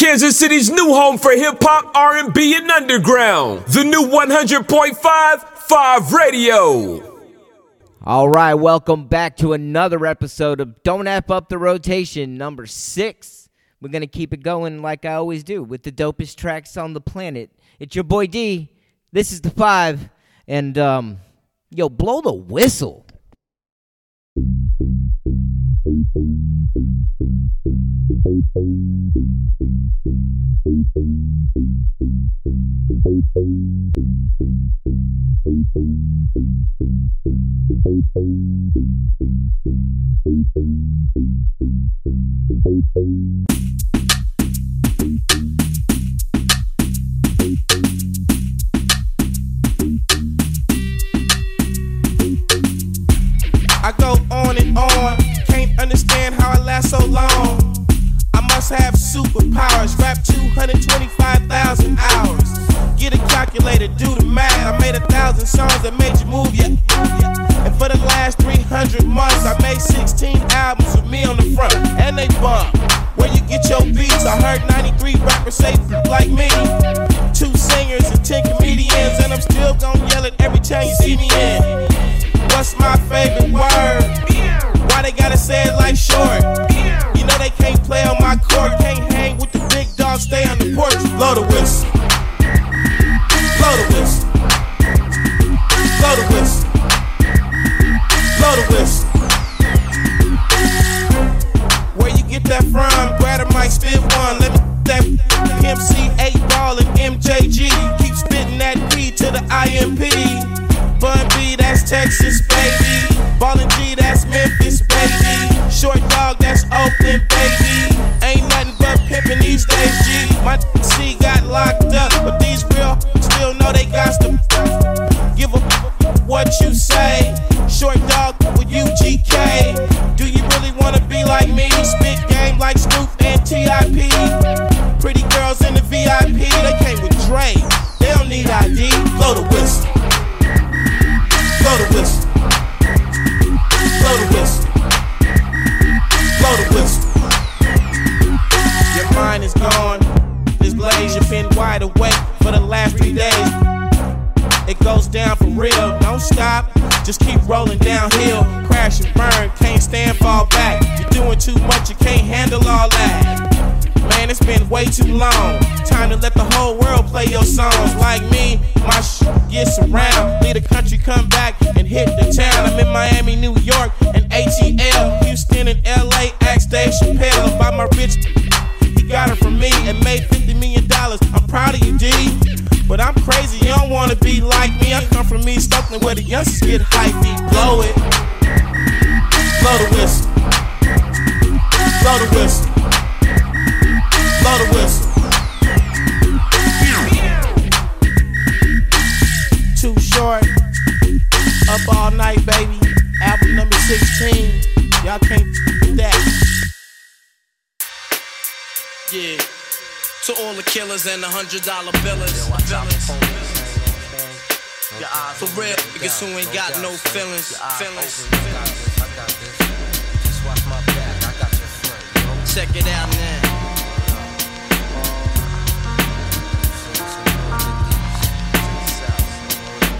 Kansas City's new home for hip hop, R&B, and underground. The new 100.5 5 Radio. All right, welcome back to another episode of Don't F Up the Rotation, number six. We're to keep it going like I always do with the dopest tracks on the planet. It's your boy D. This is the five. And, um, yo, blow the whistle. I go on and on, can't understand how I last so long. Have superpowers, rap 225,000 hours. Get a calculator, do the math. I made a thousand songs that made you move, yeah. And for the last 300 months, I made 16 albums with me on the front, and they bump. Where you get your beats? I heard 93 rappers say like me. Two singers and 10 comedians, and I'm still gonna yell it every time you see me in. What's my favorite word? Why they gotta say it like short? You know they can't play on my MJG. Keep spitting that P to the IMP. Bun B, that's Texas, baby. Ballin' G, that's Memphis, baby. Short dog, that's Oakland, baby. Ain't nothing but pimpin' these days, G. My C got locked up, but way too long. Time to let the whole world play your songs. Like me, my shit gets around. Leave the country, come back and hit the town. I'm in Miami, New hundred dollar billers. For real, niggas who ain't got no feelings. Feelings. Check it out now.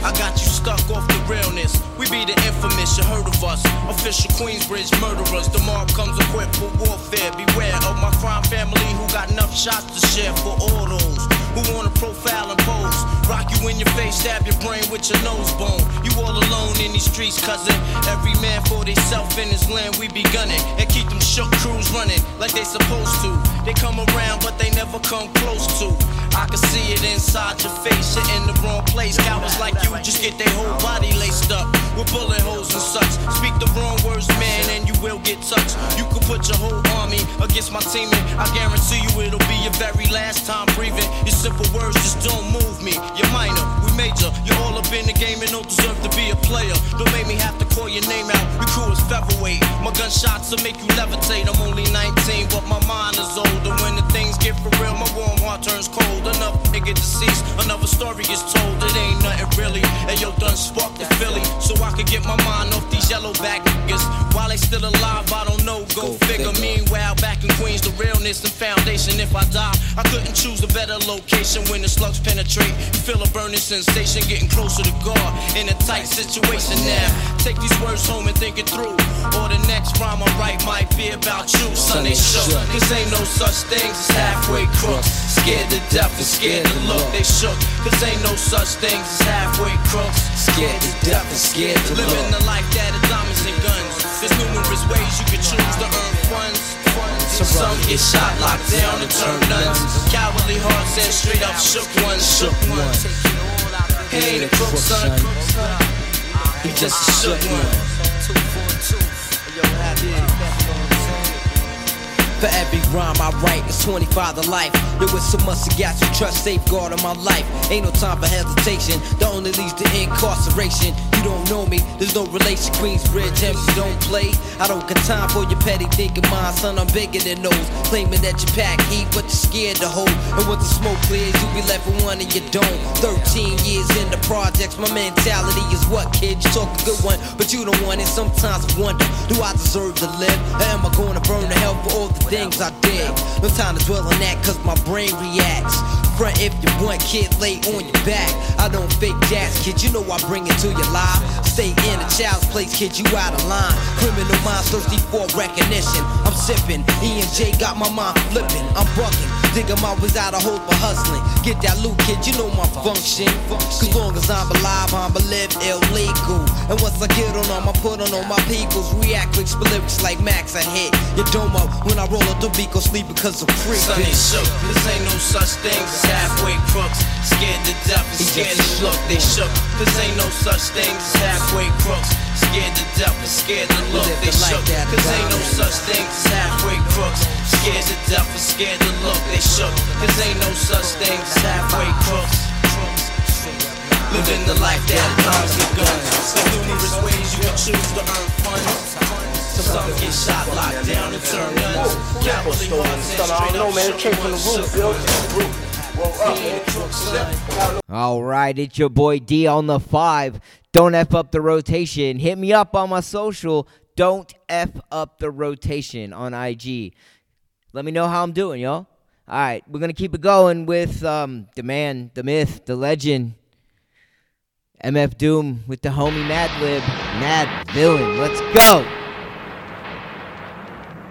I got you stuck off the realness. We be the infamous, you heard of us. Official Queensbridge murderers. The Mobb comes equipped for warfare. Beware of my crime family who got enough shots to share for all those who wanna profile and pose. Rock you in your face, stab your brain with your nose bone. You all alone in these streets, cousin. Every man for theyself in his land, we be gunning. And keep them shook crews running like they supposed to. They come around, but they never come close to. I can see it inside your face, you're in the wrong place. Cowards like you just get their whole body laced up with bullet holes and such. Speak the wrong words, man, and you will get touched. You can put your whole army against my team, and I guarantee you it'll be your very last time breathing. Your simple words just don't move me. You're minor, we major. You're all up in the game and don't deserve to be a player. Don't make me have to call your name out. Your crew is featherweight. My gunshots will make you levitate. I'm only 19, but my mind is older. When the things get for real, my warm heart turns cold. Another nigga deceased, another story is told, it ain't nothing really. And yo, done sparked the Philly, so I could get my mind off these yellow back niggas. While they still alive, I don't know, go, figure. Meanwhile, back in Queens, the realness and foundation. If I die, I couldn't choose a better location when the slugs penetrate. Feel a burning sensation, getting closer to God in a tight situation now. Take these words home and think it through. Or the next rhyme I write might be about you, son. They shook. Cause ain't no such things as halfway crooks. Scared to death and scared to look. They shook. Cause ain't no such things as halfway crooks. Scared to death and scared to look. Living the life that is diamonds and guns. There's numerous ways you can choose to earn funds. Some get shot, locked down, and turn nuns. Cowardly hearts and straight up shook ones. Shook ones. He ain't a crook, son. He just a shook one. For every rhyme I write, it's 25 to life. There was so much to got you trust, safeguard on my life. Ain't no time for hesitation, The only leads to incarceration. You don't know me, there's no relation. Queensbridge, MC don't play. I don't got time for your petty thinking, mind, son. I'm bigger than those. Claiming that you pack heat, but you're scared to hold. And once the smoke clears, you be left with one and you don't. 13 years in the projects, my mentality is what, kid? You talk a good one, but you don't want it. Sometimes I wonder, do I deserve to live? Or am I going to burn to hell for all the things I did? No time to dwell on that, cause my brain reacts. Front if you want, kid, lay on your back. I don't fake jazz, kid, you know I bring it to your life. Stay in a child's place, kid, you out of line. Criminal minds thirsty for recognition. I'm sipping, E and J got my mind flipping. I'm bugging, my ways out of hope for hustling. Get that loot, kid, you know my function. Cause long as I'm alive, I'm a live illegal. And once I get on them, I put on all my peoples. React quick, spit lyrics like Max, I hit your dome up when I roll up the beat, go sleep because I'm free. Son, shook. Cause ain't no such thing as halfway crooks. Scared to death and scared to look. They shook. Cause ain't no such thing as halfway crooks. Scared to death and scared to look. They shook. that Cause ain't no such thing as halfway crooks. Scared to death and scared to look. They shook. Cause ain't no such thing as halfway crooks. Living the life that is diamonds and guns. There's numerous ways you can choose to earn funds. Some get shot, locked down, and turn nuns. Cowardly hearts and straight up shook ones. All right, it's your boy D on the five. Don't F up the rotation. Hit me up on my social. Don't F up the rotation on IG. Let me know how I'm doing, y'all. All right, we're to keep it going with um, the man, the myth, the legend, MF Doom with the homie Madlib, Madvillain. Let's go.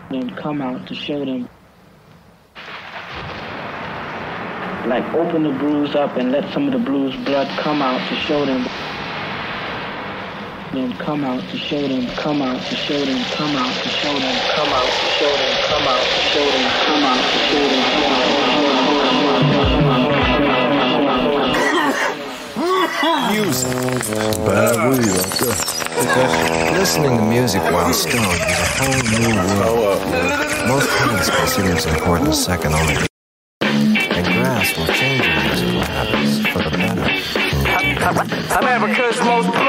them come out to show them like open the bruise up and let some of the bruised blood come out to show them them come out to show them come out to show them come out to show them come out to show them come out to show them come out to show them come out to show them Bad weed out there. Listening to music while stoned is a whole new world. Most parents consider its importance second only and grasp will change your musical habits for the better. America's most blunted, blunt,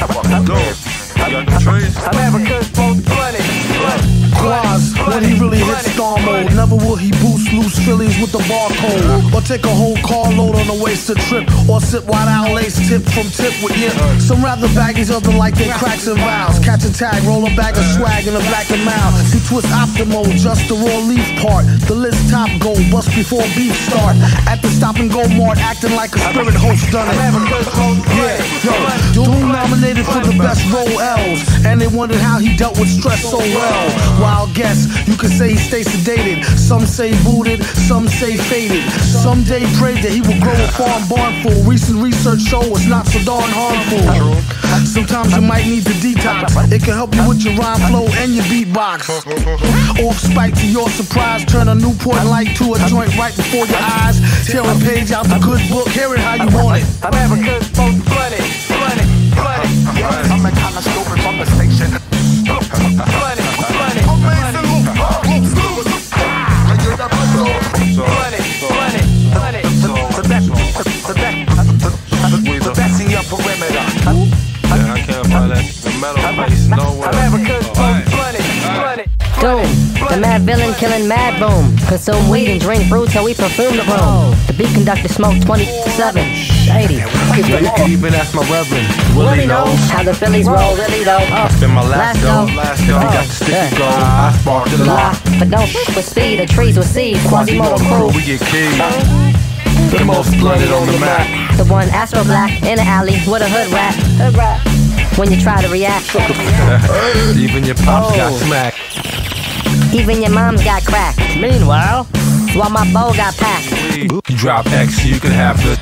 Most blunted, blunt, Quaz, when he really hits star mode. Never will he boost loose Phillies with the barcode. Or take a whole carload on a wasted trip. Or sip white owl lace tip from tip with yip. Some rather baggies, other like they cracks and vials. Catch a tag, roll a bag of swag in a black and mild. See twist optimal, just the raw leaf part. The list top goal, bust before beef start. At the stop and go mart, acting like a spirit host done it. Yeah, yo, Doom nominated for the best role L's, and they wondered how he dealt with stress so well. Wild guess, you could say he stayed sedated. Some say booted, some say faded. Some day prayed that he will grow a farm barn full. Recent research show it's not so darn harmful. Sometimes you might need to detox. It can help you with your rhyme flow and your beatbox. Off spike to your surprise, turn a Newport light to a joint right before your eyes. Tear a page out the good book, hear it how you want it. America's most blunted, blunted, blunted. I'm a kind of stupid from killing mad boom. Consume weed and drink brew till we perfume the room. The beat conductor smoke 27. Shady. Yeah, you can even ask my reverend. Willie knows how the Phillies roll, really though. Oh. Spin my last dough. Last dough. got the sticky gold. I spark the lot. But don't f with speed, the trees will with seeds. Quasimoto crew. We get keys. The most blooded on the map. The one Astro Black in the alley with a hood rat. Hood rat. When you try to react. even your pops got smacked. Even your mom's got crack. Meanwhile, while my bow got packed. You drop X, you can have the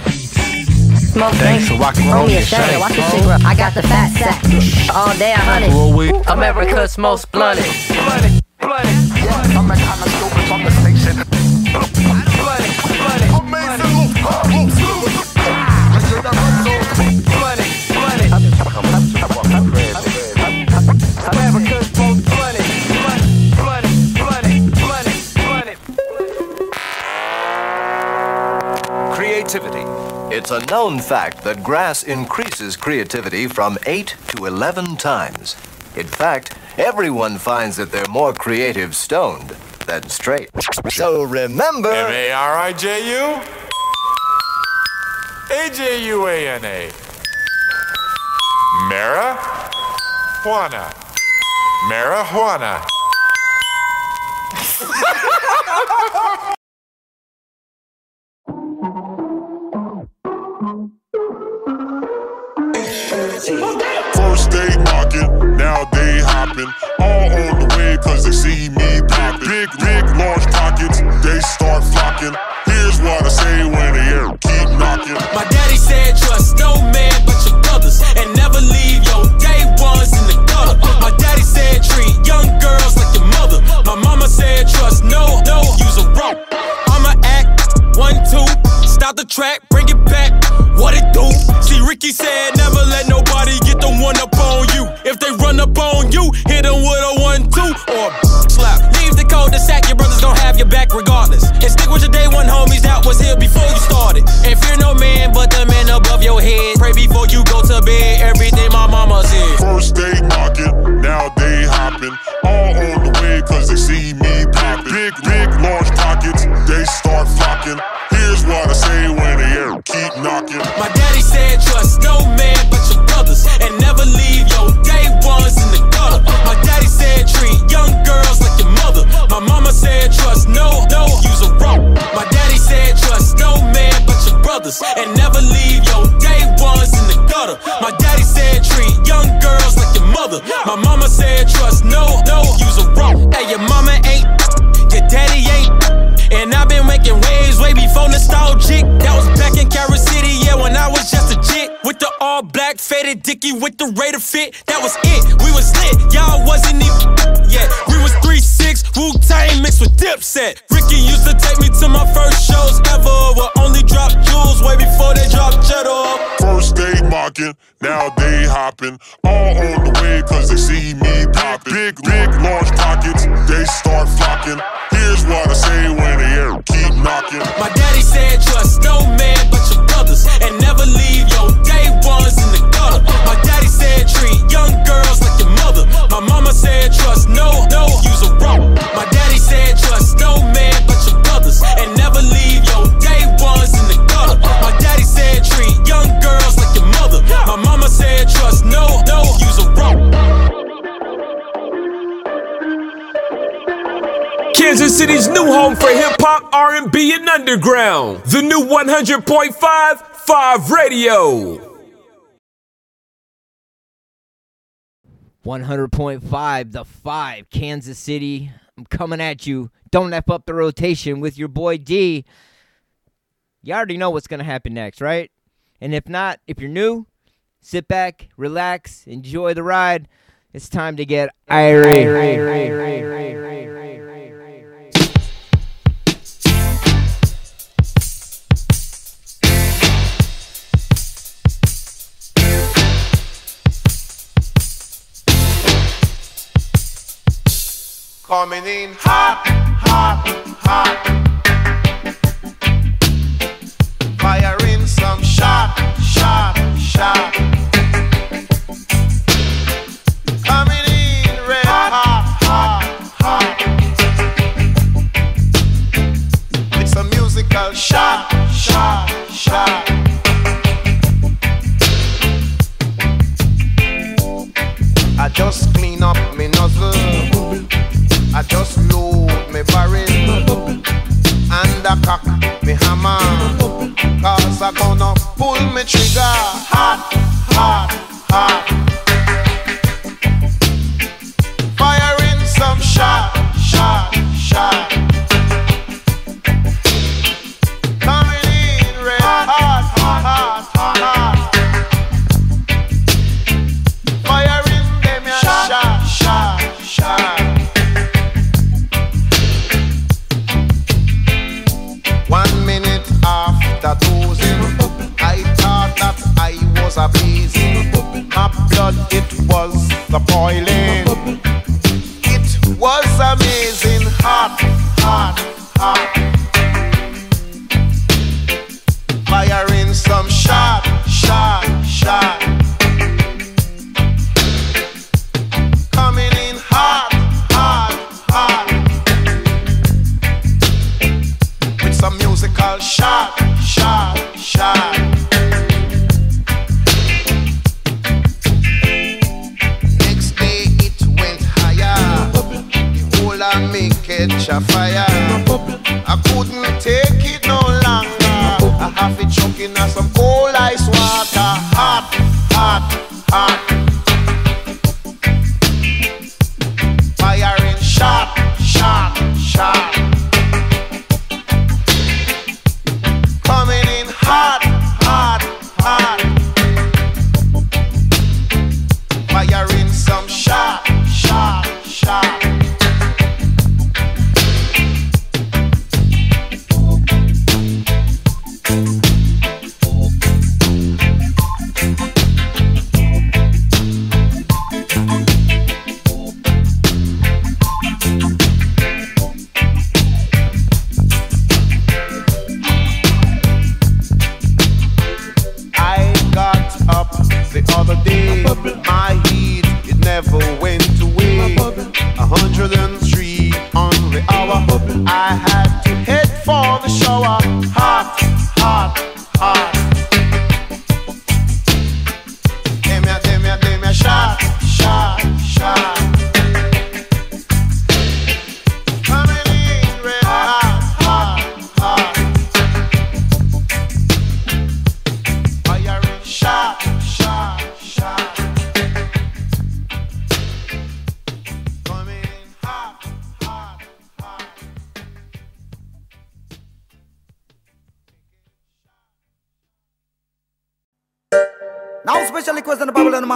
smoke Thanks, so I can Throw me a shade, watch this shit. I got the fat sack. All day a hundred. America's most blunted. Blunted, blunted. Creativity. It's a known fact that grass increases creativity from 8 to 11 times. In fact, everyone finds that they're more creative stoned than straight. So remember. M A R I J U A J U A N A. Marijuana. Marijuana. First they knocking, now they hopping. All on the way cause they see me popping. Big, big, large pockets, they start flocking. Here's what I say when they hear keep knocking. My daddy said trust no man but your brothers and never leave your day ones in the gutter. My daddy said treat young girls like your mother. My mama said trust no, no, use a rope. I'ma act one, two, stop the track, bring it back. What it do? See, Ricky said up on you, hit them with a one, two, or slap. Leave the code to sack, your brothers gon' have your back regardless. And stick with your day one homies that was here before you started. And fear no man but the man above your head. Pray before you go to bed, everything my Dipset. City's new home for hip hop, R&B, and underground. The new 100.5 5 Radio. 100.5, the 5, Kansas City. I'm coming at you. Don't F up the rotation with your boy D. You already know what's going to happen next, right? And if not, if you're new, sit back, relax, enjoy the ride. It's time to get irate. Coming in hot, hot, hot. Firing some shot, shot, shot. Coming in red hot, hot, hot. shot, shot, shot. I just clean up me nozzle. I just load me barrel. And I cock me hammer. Cause I gonna pull me trigger. The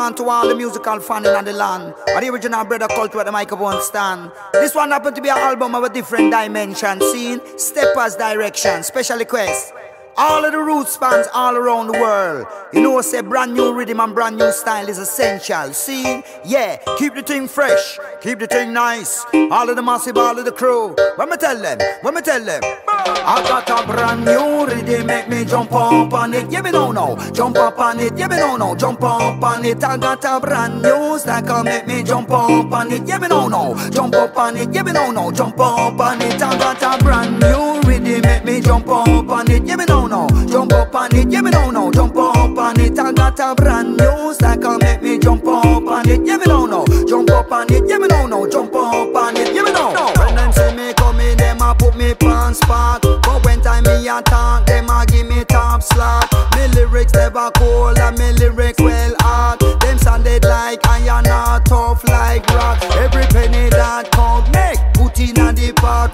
man to all the musical fan in the land. The original brother cult where the microphone stand. This one happened to be an album of a different dimension. Scene, steppers direction. Special request. All of the roots fans all around the world. You know, say brand new rhythm and brand new style is essential. See, yeah, keep the thing fresh, keep the thing nice. All of the massive, all of the crew. When me tell them, when me tell them, I got a brand new rhythm, make me jump up on it. Yeah, me no no, jump up on it. Yeah, me no no, jump up on it. I got a brand new stack, make me jump up on it. Yeah, me no no, jump up on it. Yeah, me no no, jump up on it. I got a brand new rhythm, make me jump up on it. Yeah, me no no, jump up on it. Yeah, me no no, jump up on it. I got a brand new stack, make me jump up on it. Yeah, me no no, jump up on it. Yeah, me no no, jump up on it. Yeah, me no. When them see me coming, them a put me pants spot. But when time me attack, them a give me top slot. Me lyrics never cold and me lyrics well hard. Them sounded like iron or tough like rock. Every penny that count, make put in a the pot.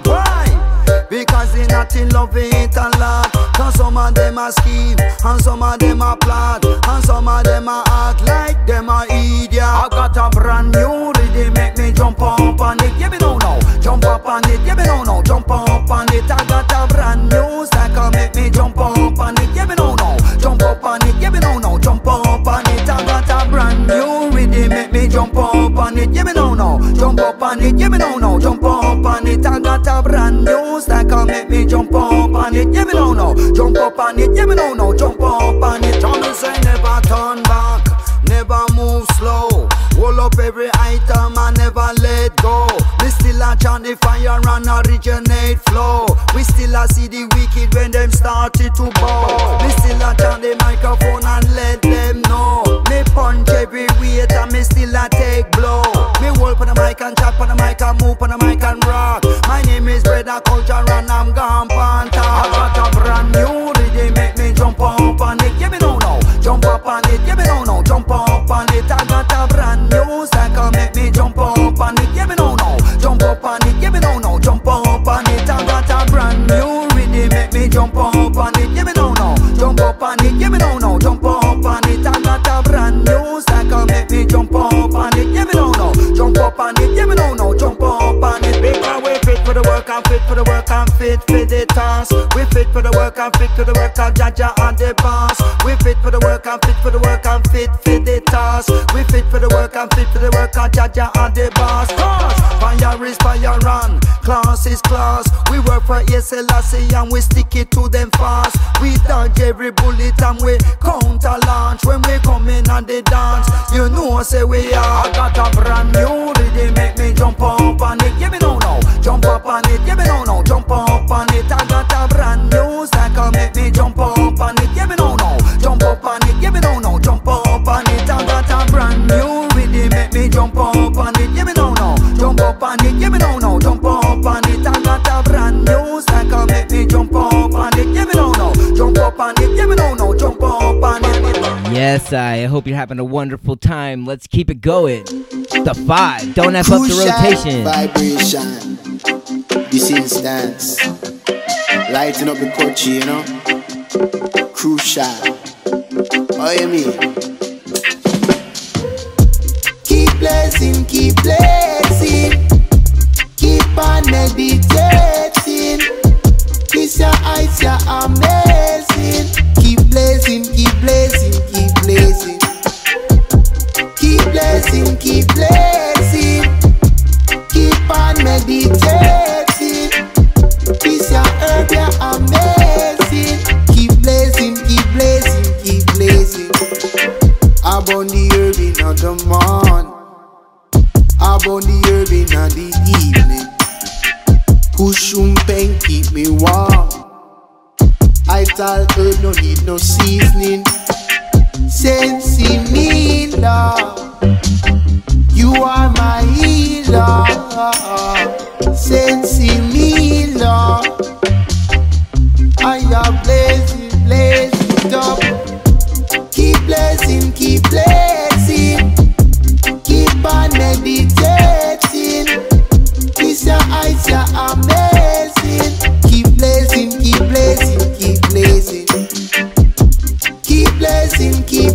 Because they not in love it a lot. Cause some of them a scheme, and some of them a plot, and some of them a act like them a idiot. I got a brand new rhythm, make me jump up on it. Yeah, me no no, jump up on it. Yeah, me no no, jump up on it. I got a brand new stack, make me jump up on it. Yeah, me no no, jump up on it. Yeah, me no no, jump up on it. I got a brand new rhythm, make me jump up on it. Yeah, me no no, jump up on it. Yeah, me no no, jump up on it. I got a brand new me jump up on it. Yeah, me no no, jump up on it. Yeah, me no no, jump up on it. Johnny say never turn back, never move slow. Hold up every item and never let go. We still a chant the fire and originate flow. We still a see the wicked when them started to bow. Me still a turn the microphone and let them know. Me punch every weight and me still a take blow. Hold on the mic and chat on the mic and move on the mic and rock. My name is Brother Culture and I'm gone the work and fit for the work and fit for the task. We fit for the work and fit for the work and Jaja and the boss. We fit for the work and fit for the work and fit for the task. We fit for the work and fit for the work and Jaja and the boss. Fire is fire and class is class. We work for SLC and we stick it to them fast. We dodge every bullet and we counter launch when we come in and they dance. You know, say we are. I got a brand new rhythm, make me jump up on it. Yeah, me know now, jump up on it. Yeah, me know now, jump up on it. I got a brand new style, make me jump up on it. Yeah, me know now, jump up on it. Yeah, me know now, jump up on it. I got a brand new rhythm, make me jump up on it. Yeah, me know now, jump up on it. Yeah, me know now, jump up on it. I got a brand new style, make me jump up on it. Yeah, me know now, jump up on it. Yeah, me know now, jump up on it. Yes, I hope you're having a wonderful time. Let's keep it going. The five. Don't F up the rotation. Vibration. This instance. Lighting up the coach, you know. Crucial. Oh, you mean? Keep blessing, keep blessing. Keep on meditating. This your eyes, you're amazing. Blessing, keep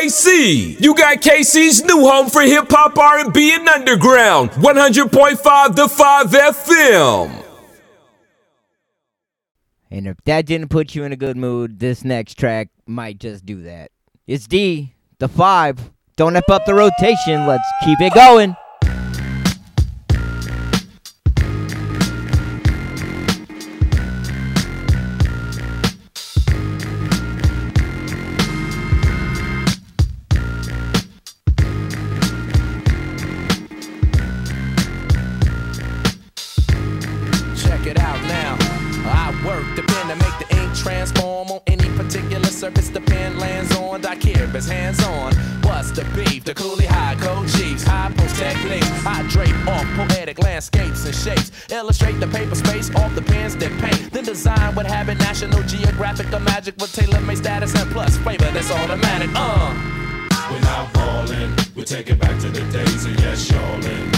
KC. You got KC's new home for hip hop, R&B, and underground. 100.5 The 5 FM. And if that didn't put you in a good mood, this next track might just do that. It's D, the five. Don't F up the rotation. Let's keep it going. I care if it's hands on. What's the beef? The Cooley High code chiefs, high post techniques. I drape off poetic landscapes and shapes. Illustrate the paper space off the pens that paint. Then design what habit National Geographic or magic with tailor made status and plus flavor that's automatic. Uh. We're not falling, we take it back to the days of yes, y'allin'.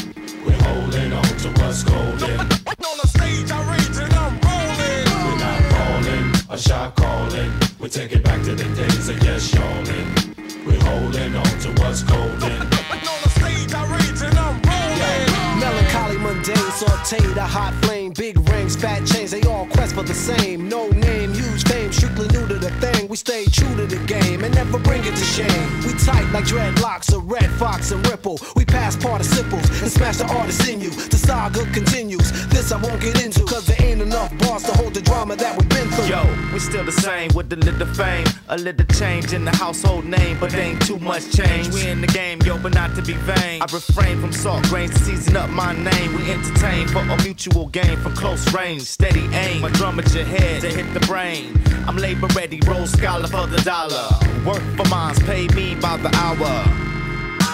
We're holding on to what's golden. On the stage, I rage and I'm rolling. We're not falling, a shot calling. We take it back to the days of yes, y'allin'. We're holding on to what's golden. On the stage, I rage and I'm rolling. Melancholy, mundane, sauteed, a hot flame, big rings, fat chains, they all quest for the same. No name, huge fame, strictly new to the thing. We stay true to the game and never bring it to shame. We tight like dreadlocks, a red fox and ripple. We pass participles and smash the artist in you. The saga continues. This I won't get into, cause there ain't enough bars to hold the drama that we've been through. Yo, we still the same with a little fame, a little change in the household name, but ain't too much change. We in the game, yo, but not to be vain. I refrain from salt grains to season up my name. We entertain for a mutual gain from close range, steady aim. My drum at your head to hit the brain. I'm labor ready, roll scholar for the dollar. Work for mines, pay me by the hour.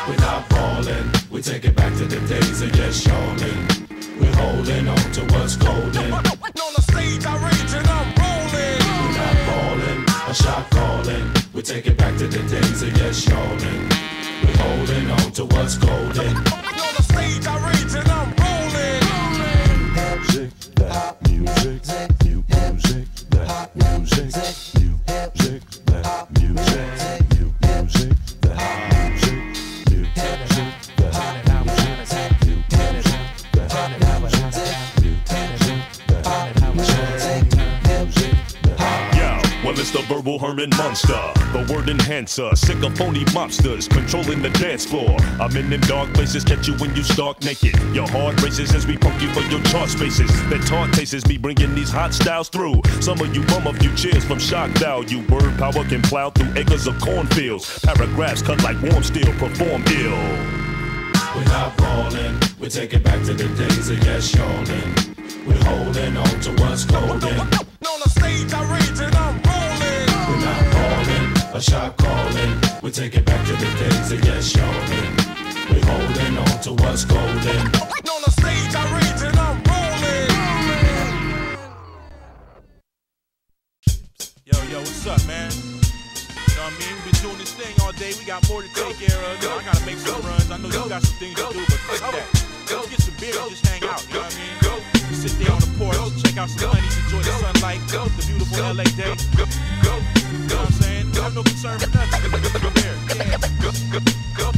We're not falling, we take it back to the days of yes, y'allin'. We're holding on to what's golden. On the stage, I rage and I'm rolling. We're not falling, a shot calling. We take it back to the days of yes, y'allin'. We're holding on to what's golden. On the stage, I rage and I'm rolling. Music, that music, new music, that music, new music, well, it's Herman Munster, the word enhancer, sick of phony mobsters controlling the dance floor. I'm in them dark places, catch you when you stark naked. Your heart races as we poke you for your chart spaces. That taunt tastes me bringing these hot styles through. Some of you bum a few cheers from shock value. Word power can plow through acres of cornfields. Paragraphs cut like warm steel, perform ill. We're not falling, we take it back to the days of yes, y'allin'. We're holding on to what's golden. On the stage, I rage a shot calling. We take it back to the days of yes, y'allin'. We're holding on to what's golden. On the stage, I rage and I'm rolling. Yo, yo, what's up, man? You know what I mean? We've been doing this thing all day. We got more to take care of. Know, I gotta make some runs. I know you got some things to do, but fuck that. Let's get some beer and just hang out. You know what I mean? We sit there on the porch, check out some honeys, enjoy the sunlight, the beautiful LA day.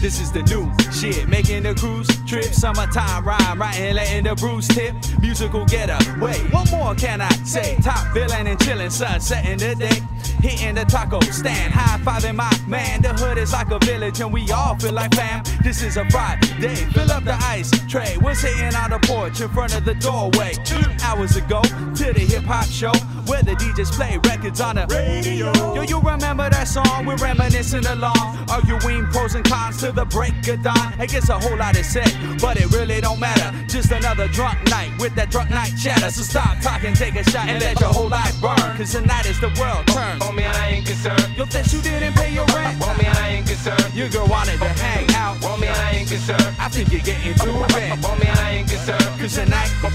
This is the new shit, making the cruise trip, summertime rhyme, writing, letting the bruise tip, musical getaway. What more can I say? Top villain and chillin', sunset in the day, hitting the taco stand, high fiving my man. The hood is like a village and we all feel like fam. This is a Friday, fill up the ice tray. We're sitting on the porch in front of the doorway. Two hours ago to the hip hop show where the DJs play records on the radio. Yo, you remember that song? We're reminiscing along, arguing pros and cons to the break of dawn. It gets a whole lot of said, but it really don't matter. Just another drunk night with that drunk night chatter. So stop talking, take a shot, and let your whole life burn. Cause tonight is the world turns. Homie, I ain't concerned. Yo, that you didn't pay your rent. Homie, I ain't concerned. Your girl wanted to hang out. Homie, I ain't concerned. I think you're getting too rent. Homie, I ain't concerned. Cause tonight, I'm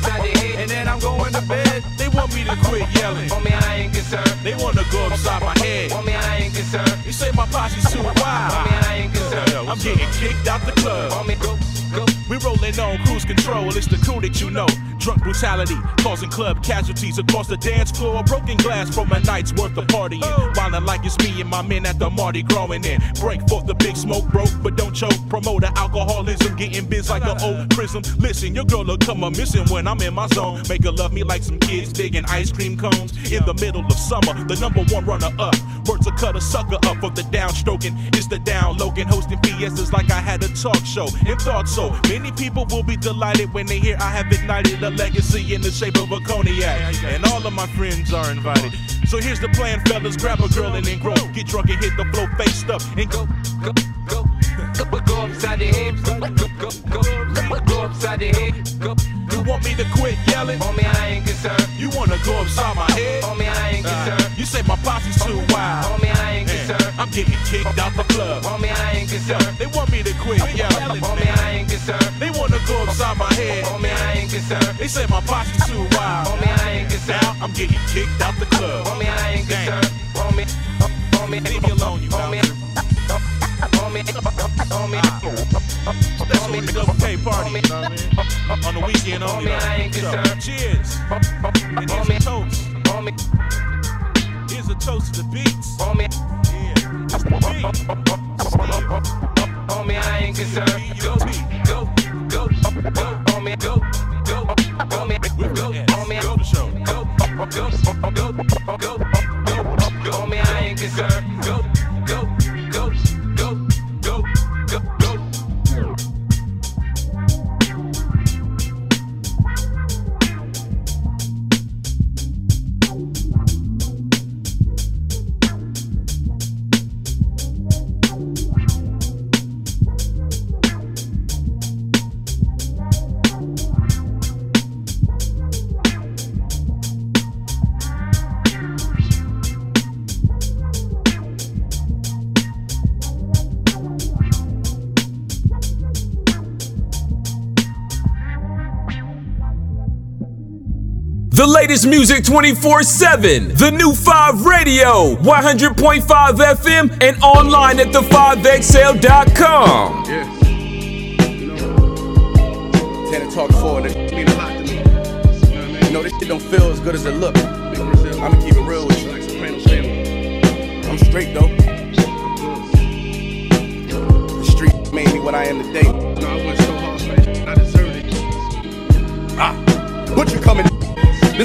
and then I'm going to bed. Want me to quit yelling. Homie, I ain't concerned. They wanna go upside my head. Homie, I ain't concerned. You say my posse's too wild. Homie, I ain't concerned. I'm getting kicked out the club. Homie, go, go. We rolling Rolling on cruise control, it's the crew that you know. Drunk brutality, causing club casualties across the dance floor. Broken glass from a night's worth of partying. Wildin' like it's me and my men at the Mardi growing in. Break forth the big smoke, broke, but don't choke. Promoter alcoholism, getting biz like an old prism. Listen, your girl will come a missing when I'm in my zone. Make her love me like some kids digging ice cream cones. In the middle of summer, the number one runner up. Word to cut a sucker up for the downstroking. It's the down logan, hosting fiestas like I had a talk show. And thought so. Many people will be delighted when they hear I have ignited a legacy in the shape of a cognac. And all of my friends are invited. So here's the plan, fellas. Grab a girl and then grow. Get drunk and hit the flow faced up and go, go, go. Go, go upside the head. Go, go, go, go. Go upside the head. Go. You want me to quit yelling? Homie, I ain't concerned. You wanna go upside my head? Homie, I ain't concerned. you say my posse's too wild. Homie, I ain't concerned. I'm getting kicked out the club. Homie, I ain't concerned. They want me to quit yelling. Homie, I ain't concerned. Go upside my head. Homie, I ain't concerned. They say my posse's too wild. Homie, I ain't concerned. Now I'm getting kicked out the club. Homie, I ain't concerned. Homie, homie, leave me alone, you homie. Homie, homie, That's what the double K party, you know what I mean? On the weekend only. So, cheers. And here's a toast. Here's a toast to the beats. Yeah. The beat. Homie, I ain't concerned. Go, go, go, go, homie, go, go, homie, go, homie, go, show. Go, go, go, go, go, go, The latest music 24 7. The new 5 Radio, 100.5 FM, and online at the5xl.com. Yeah. Talk forward, that mean a lot to me. You know, this shit don't feel as good as it look. I'ma keep it real with you. I'm straight though. The street made me what I am today.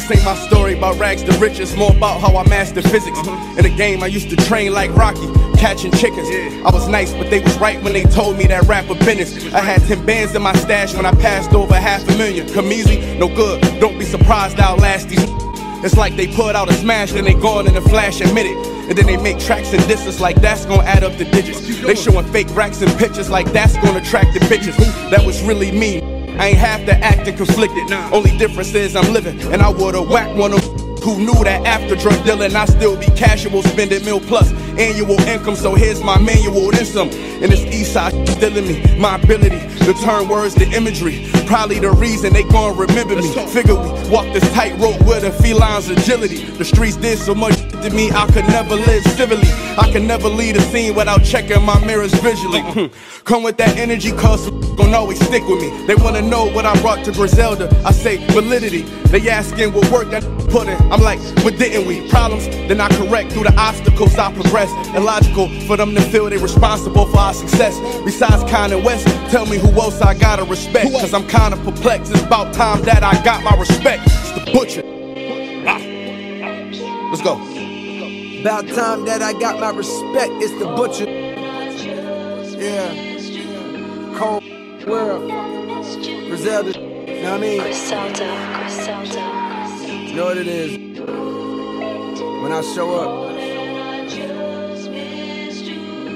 This ain't my story about rags to riches, more about how I mastered physics. Mm-hmm. In the game, I used to train like Rocky, catching chickens. I was nice, but they was right when they told me that rapper business. I had 10 bands in my stash when I passed over half a million. Come easy, no good. Don't be surprised I'll last these. It's like they put out a smash, then they gone in a flash, admit it. And then they make tracks and disses like that's gonna add up the digits. They showing fake racks and pictures like that's gonna attract the bitches. That was really me. I ain't have to act and conflicted. Only difference is I'm living, and I would've whacked one of who knew that after drug dealing I still be casual, spending mil plus annual income. So here's my manual, then some. And this east side still me, my ability to turn words to imagery. Probably the reason they gon' remember me. Figure we walk this tightrope with a feline's agility. The streets did so much to me, I could never live civilly. I could never lead a scene without checking my mirrors visually. Come with that energy, cause gon' always stick with me. They wanna know what I brought to Griselda. I say validity. They asking what work that put in. I'm like, but didn't we? Problems, then I correct through the obstacles I progress. Illogical for them to feel they responsible for our success. Besides Kanye West, tell me who else I gotta respect. Cause I'm kinda perplexed. It's about time that I got my respect. It's the butcher. Ah. Let's go. About time that I got my respect, it's the butcher. Yeah. Cold world. Griselda. You know what I mean? Griselda, Griselda. You know what it is. When I show up,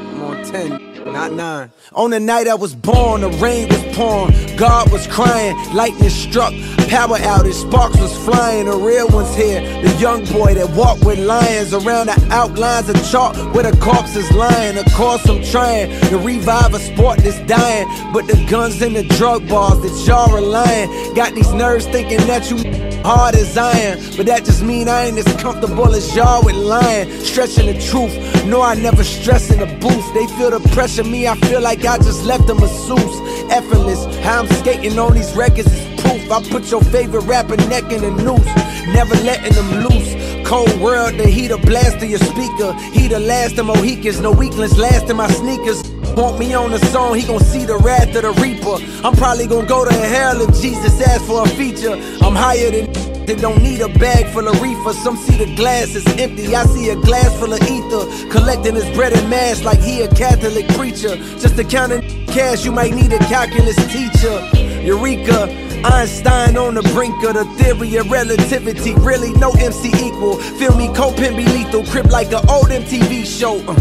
I'm on 10, not 9. On the night I was born, the rain was pouring, God was crying, lightning struck, power outage, sparks was flying, the real ones here. The young boy that walked with lions around the outlines of chalk where the corpse is lying. Of course, I'm trying to revive a sport that's dying, but the guns and the drug bars that y'all relying got these nerves thinking that you hard as iron, but that just mean I ain't as comfortable as y'all with lying, stretching the truth. No, I never stress in the booth. They feel the pressure, me, I feel like I just left a masseuse. effortless. How I'm skating on these records is proof. I put your favorite rapper neck in the noose, never letting them loose. Cold world, the heat a blast to your speaker. He the last of Mohicans, no weaklings last in my sneakers. Want me on the song, he gon' see the wrath of the reaper. I'm probably gon' go to hell if Jesus asks for a feature. I'm higher than they don't need a bag full of reefer. Some see the glass is empty. I see a glass full of ether. Collecting his bread and mash like he a Catholic preacher. Just to count cash, you might need a calculus teacher. Eureka, Einstein on the brink of the theory of relativity. Really, no MC equal. Feel me, Copen be lethal. Crip like an old MTV show. Uh.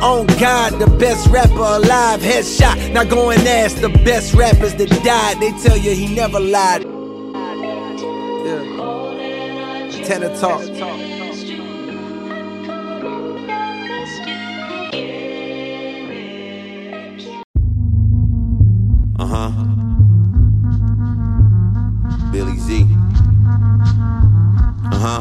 On God, the best rapper alive, headshot. Now go and ask the best rappers that died. They tell you he never lied. Yeah. Tenor talk. Uh huh. Billy Z. Uh huh.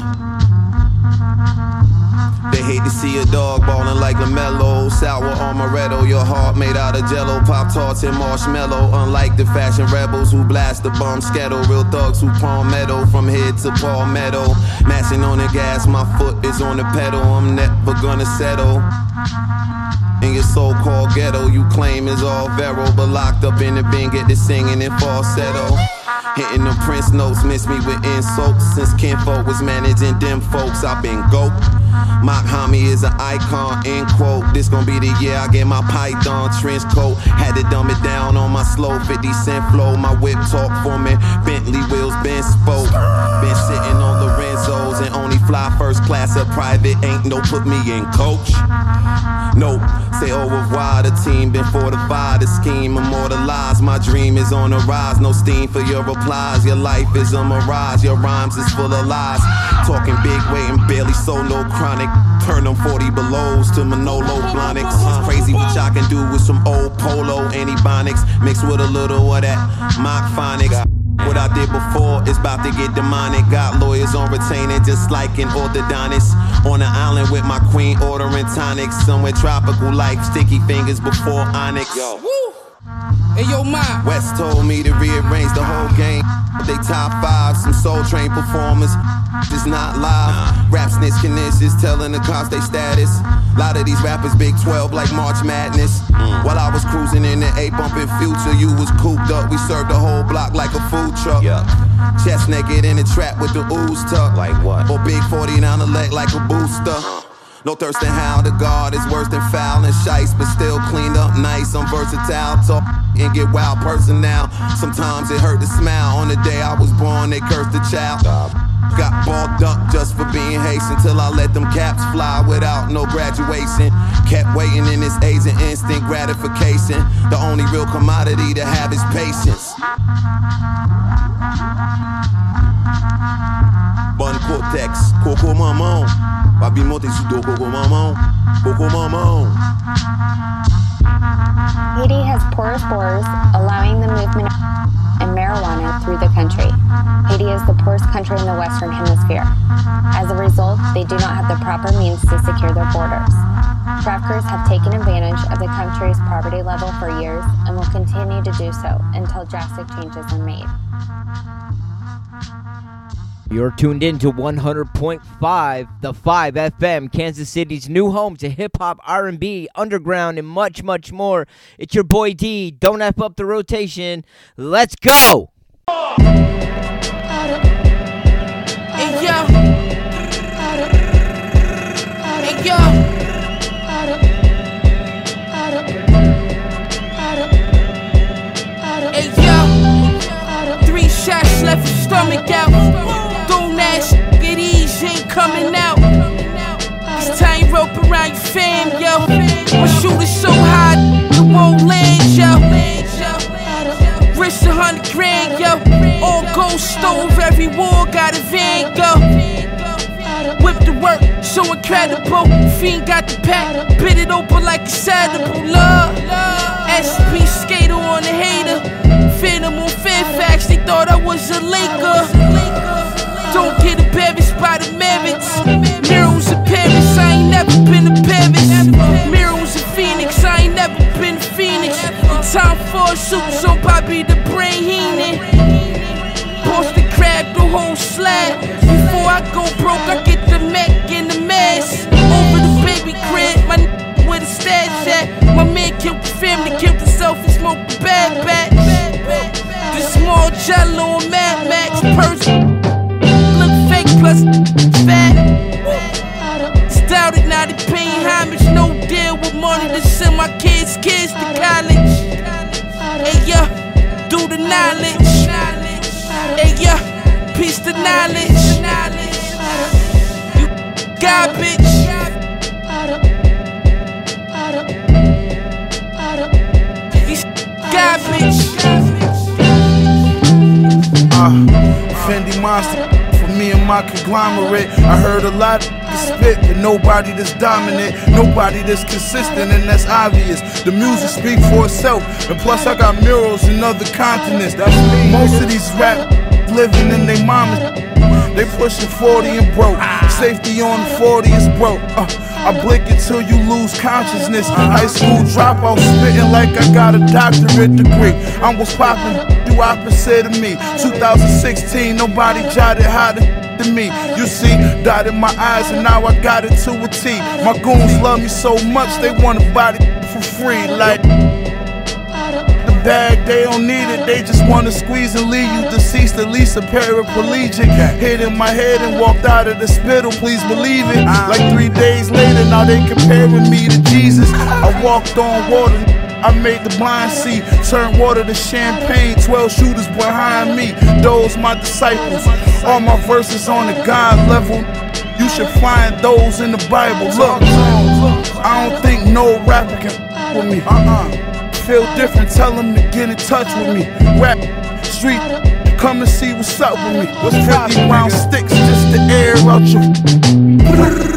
They hate to see a dog ballin' like a LaMelo. Sour amaretto, your heart made out of jello. Pop tarts and marshmallow. Unlike the fashion rebels who blast the bomb skettle. Real thugs who palmetto from head to palmetto. Mashing on the gas, my foot is on the pedal. I'm never gonna settle. In your so-called ghetto, you claim is all vero, but locked up in the bin, get to singing in falsetto. Hitting the Prince notes, miss me with insults. Since Kinfolk was managing them folks, I've been goat. Mach-Hommy is an icon, end quote. This gon' be the year I get my python trench coat. Had to dumb it down on my slow 50 cent flow. My whip talk for me. Bentley wheels been spoke. Been sitting on Lorenzo's and only fly first class or private. Ain't no put me in coach. Nope, say oh, au revoir. The team been fortified. The scheme immortalized. My dream is on the rise. No steam for your replies. Your life is on a mirage. Your rhymes is full of lies. Talking big weight and barely so no chronic. Turn them 40 belows to Manolo Blahniks. Crazy what y'all can do with some old polo antibonics. Mixed with a little of that mock phonics. What I did before is about to get demonic. Got lawyers on retainer, just like an orthodontist. On an island with my queen ordering tonics. Somewhere tropical like Sticky Fingaz before Onyx. Yo. Hey yo, ma. West told me to rearrange the whole game. They top five, some soul train performers. Just not live. Rap snitch connections telling the cops they status. Lot of these rappers big 12 like March Madness. While I was cruising in the A bumping future, you was cooped up. We served the whole block like a food truck. Chest naked in the trap with the ooze tuck. Like what? Or big 40 down the leg like a booster. No thirst in how the guard is worse than foul and shice, but still cleaned up nice. I'm versatile, talk and get wild person now. Sometimes it hurt to smile. On the day I was born, they cursed the child. Got balled up just for being hasty till I let them caps fly without no graduation. Kept waiting in this age and instant gratification. The only real commodity to have is patience. Cortex, coco. Babi monte coco coco has porous borders, allowing the movement of marijuana through the country. Haiti is the poorest country in the Western Hemisphere. As a result, they do not have the proper means to secure their borders. Traffickers have taken advantage of the country's poverty level for years and will continue to do so until drastic changes are made. You're tuned in to 100.5, the 5 FM, Kansas City's new home to hip hop, R&B, underground, and much, much more. It's your boy D. Don't F up the rotation. Let's go. Hey yo. Hey yo. Hey yo. Three shots left stomach out. Ain't coming out. It's time rope around your fam, yo. My shooter's so high, it won't land, yo. Risk a hundred grand, yo. All gold stove, every wall got a van, go. Whip the work, so incredible. Fiend got the pack, bit it open like a saddle. Love, SP skater on the hater. Phantom on Fairfax, they thought I was a Laker. Don't get embarrassed suit, so Bobby the brain Heenan. Boston crab the whole slab. Before I go broke, I get the Mac and the mask. Over the baby crib, my n- where the stash at. My man killed the family, killed himself, he smoked the bad batch. The small jello on Mad Max person. Knowledge. Hey, yeah, piece the knowledge. You garbage. These garbage. Uh, Fendi Monster me and my conglomerate. I heard a lot of spit, but nobody that's dominant, nobody that's consistent, and that's obvious. The music speaks for itself, and plus I got murals in other continents. That's me. Most of these rap living in their mamas. They pushing 40 and broke. Safety on 40 is broke. Uh, I blink until you lose consciousness. High school dropout, spitting like I got a doctorate degree. I'm was popping, you opposite of me. 2016, nobody jotted harder than me. You see, dotted my eyes, and now I got it to a T. My goons love me so much, they want to buy it for free. Like, the bag, they don't need it, they just wanna squeeze and leave you deceased, at least a paraplegic. Hit in my head and walked out of the spittle, please believe it. Like three days later, now they comparing me to Jesus. I walked on water. I made the blind see, turn water to champagne. 12 shooters behind me, those my disciples. All my verses on the God level. You should find those in the Bible. Look, I don't think no rapper can with me. Uh-uh feel different, tell them to get in touch with me. Rap street, come and see what's up with me. What's 50 round sticks just to air out your.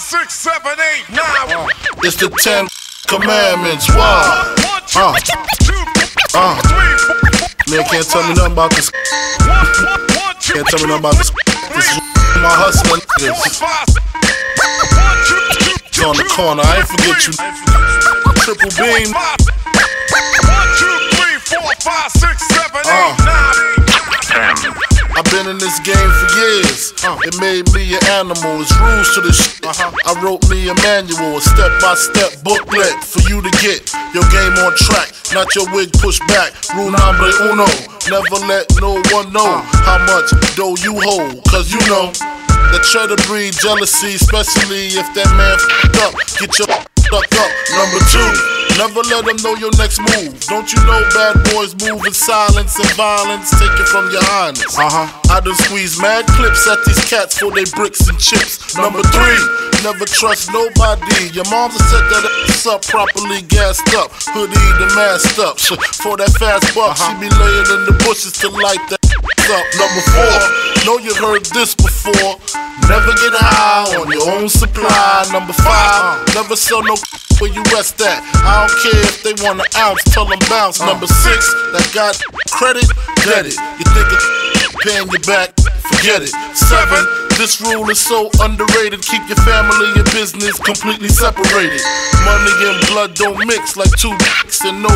Five, six, seven, eight, nine. It's the Ten Commandments. Wow. Uh. Uh. Man can't tell me nothing about this. Can't tell me nothing about this. This is my hustling niggas. On the corner, I ain't forget you. Triple beam. One, two, three, four, five, six, been in this game for years. Uh-huh. It made me an animal. It's rules to this shit. Uh-huh. I wrote me a manual, a step by step booklet for you to get your game on track. Not your wig pushed back. Rule number uno. Never let no one know uh. how much dough you hold. Cause you know that try to breed jealousy, especially if that man f***ed up. Get your stuck up. Number two, never let them know your next move. Don't you know bad boys move in silence and violence? Take it from your highness. Uh huh. I done squeeze mad clips at these cats for they bricks and chips. Number three, never trust nobody. Your mom's set that ass up properly gassed up. Hoodie the masked up. For that fast buck, she be laying in the bushes to light that up. Number four, know you heard this before. Never get high on your own supply. Number five, never sell no where you rest at. I don't care if they want an ounce, tell them bounce. Uh. Number six, that got credit, get it. You think it's paying you back? Forget it. Seven, this rule is so underrated. Keep your family and business completely separated. Money and blood don't mix like two dicks and no.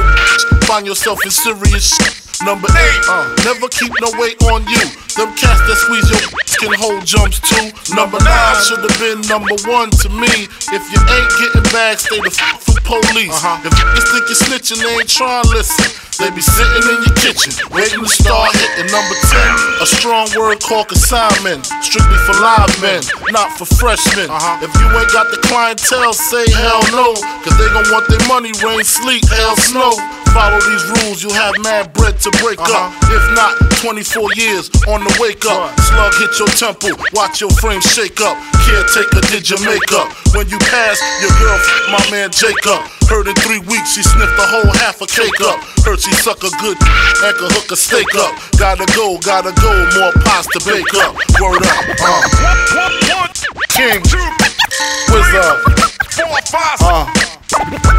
Find yourself in serious shit. Number eight, uh, never keep no weight on you. Them cats that squeeze your can hold jumps too. Number nine should have been number one to me. If you ain't getting back, stay the f from police. If niggas think you're snitching, they ain't trying to listen. They be sitting in your kitchen, waiting to start hitting. Number 10, a strong word called consignment. Strictly for live men, not for freshmen. Uh-huh. If you ain't got the clientele, say hell no. Cause they gon' want their money, rain, sleet, hell, snow. Follow these rules, you'll have mad bread to break up. If not, 24 years on the wake up. Slug hit your temple, watch your frame shake up. Caretaker did your makeup. When you pass, your girl, f- my man Jacob. Heard in three weeks, she sniffed the whole half a cake up. Heard she suck a good and could hook a steak up. Gotta go, gotta go, more pies to bake up. Word up, uh. King, Wizard, uh.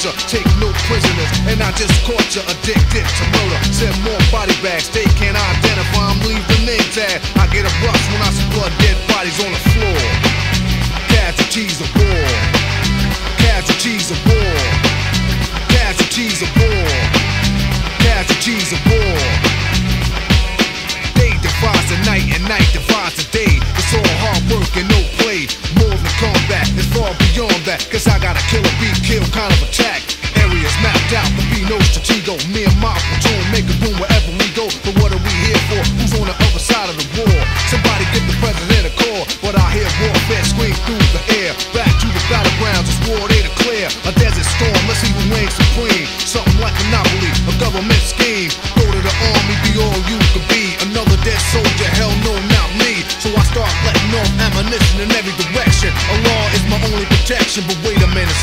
Torture. Take no prisoners. And I just caught you addicted to murder. Send more body bags. They can't identify. Leave the name tag. I get a rush when I see blood dead bodies on the floor. Casualties of war. Casualties of war. Casualties of war. Casualties of war. Day divides the night and night divides the day. It's all hard work and no play. More than combat, it's far beyond that. Cause I got a killer be kill kind of attack. Areas mapped out, but be no stratego. Me and my platoon make a boom wherever we go. But what are we here for? Who's on the other side of the war? Somebody give the president a call. But I hear warfare scream through the air. Back to the battlegrounds, it's war they declare. A desert storm, let's see who supreme. Something like Monopoly, a government scheme. Go to the army, be all you could be. Another dead soldier, hell no, not me. So I start letting off ammunition in every direction. Allah is my only protection. But wait a minute,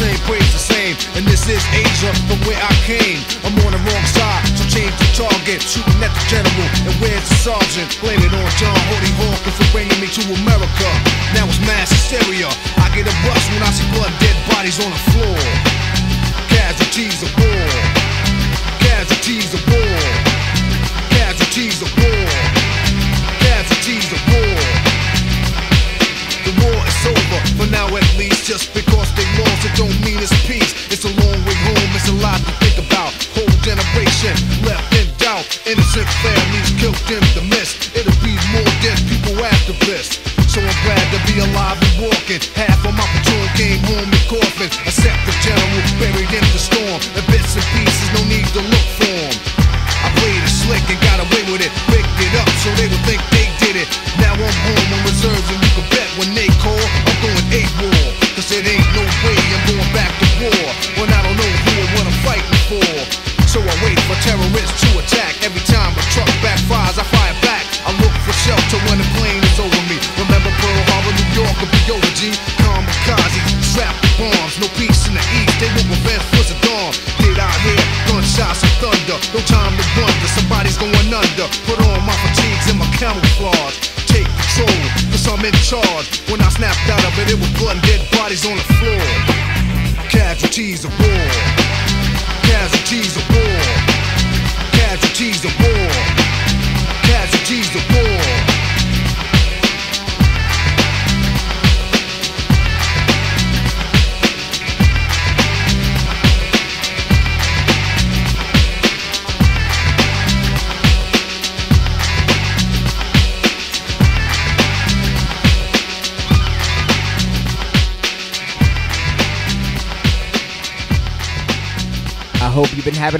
Hussein prays the same. And this is Asia from where I came. I'm on the wrong side, so change the target. Shooting at the general, and where's the sergeant? Blame it on John Holy Hawkins for bringing me to America. Now it's mass hysteria. I get a rush when I see blood, dead bodies on the floor. Casualties of war. Casualties of war. Casualties of war. Casualties of war. For now at least. Just because they lost, it don't mean it's peace. It's a long way home, it's a lot to think about. Whole generation left in doubt. Innocent families killed in the mist. It'll be more dead people after this. So I'm glad to be alive and walking. Half of my platoon came home in. Except the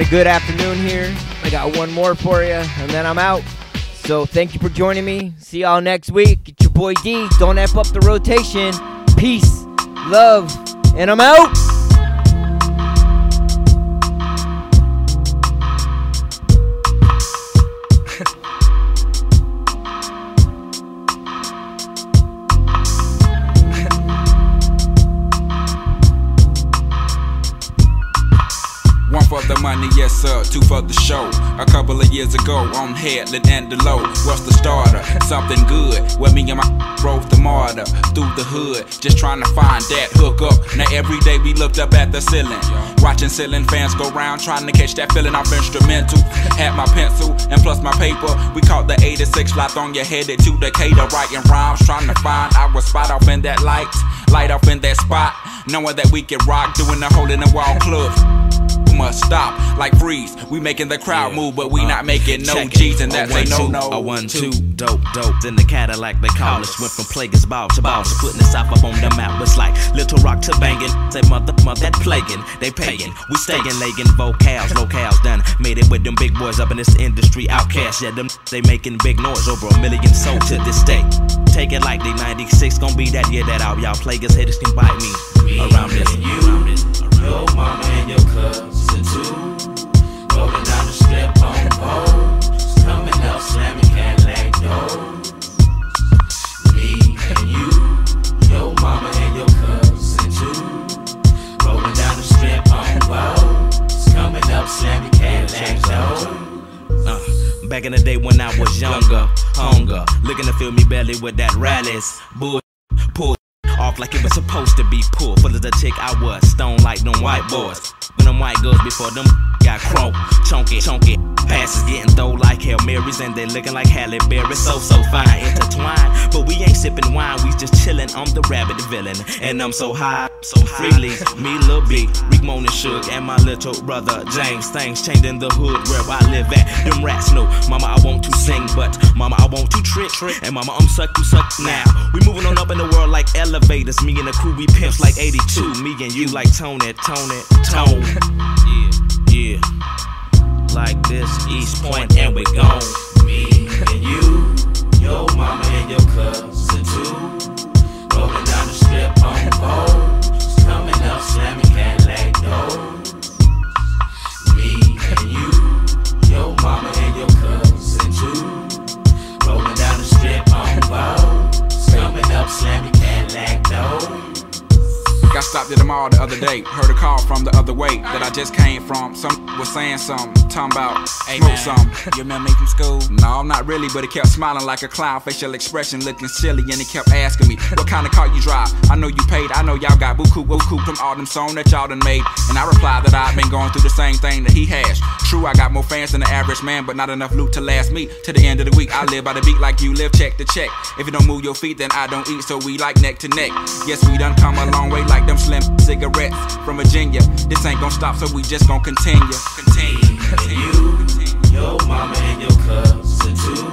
having a good afternoon here. I got one more for you, and then I'm out. So thank you for joining me. See y'all next week. It's your boy D. Don't F up the rotation. Peace, love, and I'm out. Yes sir, two for the show. A couple of years ago on Headland and Delowe. What's the starter? Something good. Where me and my drove the martyr through the hood, just trying to find that hook up. Now every day we looked up at the ceiling, watching ceiling fans go round, trying to catch that feeling off instrumental. Had my pencil and plus my paper. We caught the 86 lot on your headed to Decatur, writing rhymes, trying to find our spot off in that light, light off in that spot, knowing that we can rock, doing the hole in the wall club must stop like freeze. We making the crowd move, but we not uh, making no G's, and that's a a no no. two, A one two, dope, dope. Then the Cadillac they call us. Went from Player's Ball to boss, putting the South up on the map. It's like Little Rock to banging. Say mother, mother, that plaguing. They paying. We staying, legging vocals, locales done. Made it with them big boys up in this industry. OutKast, yeah, them they making big noise over a million sold to this day. Take it like they 96 gon' be that year that out. Y'all Plagueis haters can bite me around this. Around this. Your mama and your cousin too. Rolling down the strip on poles. Coming up, slamming Cadillac doors. Me and you. Your mama and your cousin too. Rolling down the strip on poles. Coming up, slamming Cadillac doors. Uh, back in the day when I was younger, hunger, looking to fill me belly with that rallies, bull, pull off like it was supposed to be pulled. Full of the chick I was, stone like them white boys. Them white girls before them got crunk, chunky, chunky. Passes getting throw like Hail Marys and they looking like Halle Berry. So, so fine, intertwined. But we ain't sipping wine, we just chillin'. I'm the rabbit villain. And I'm so high, so freely. Me, Lil B, Rick Moan and Suge, and my little brother James. Things changing the hood where I live at. Them rats know, Mama, I want to sing, but Mama, I want to. Trick And Mama, I'm suck, you suck now. We moving on up in the world like elevators. Me and the crew, we pimps like 82. Me and you like Tony, Tony, Tone. Yeah, yeah. Like this, East Point, and we gone. Me and you. Your mama and your cousin too. Rolling down the strip on poles. Coming up, slamming Cadillac doors. Me and you. Your mama and your cousin too. Rolling down the strip on poles. Coming up, slamming Cadillac doors. Got stopped at the mall the other day. Heard a call from the other way that I just came from. Some was saying something, talking about hey, smoke some. You remember me from school? No, I'm not really, but he kept smiling like a clown, facial expression looking silly, and he kept asking me, What kind of car you drive? I know you paid, I know y'all got buku buku from all them songs that y'all done made. And I replied that I've been going through the same thing that he has. True, I got more fans than the average man, but not enough loot to last me to the end of the week. I live by the beat like you live, check to check. If you don't move your feet, then I don't eat, so we like neck to neck. Yes, we done come a long way like them slim cigarettes from Virginia. This ain't gonna stop, so we just gonna continue. Continue. You, your mama and your cousin too.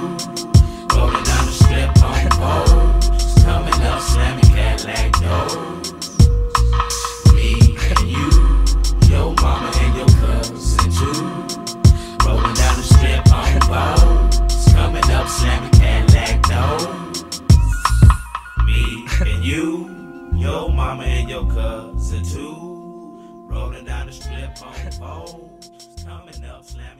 Rolling down the strip on poles. Coming up, slamming Cadillac doors. Me and you, your mama and your cousin too. Rolling down the strip on poles. Coming up, slamming Cadillac doors. Me and you. Your mama and your cousin too. Rolling down the strip on poles. Coming up, slamming.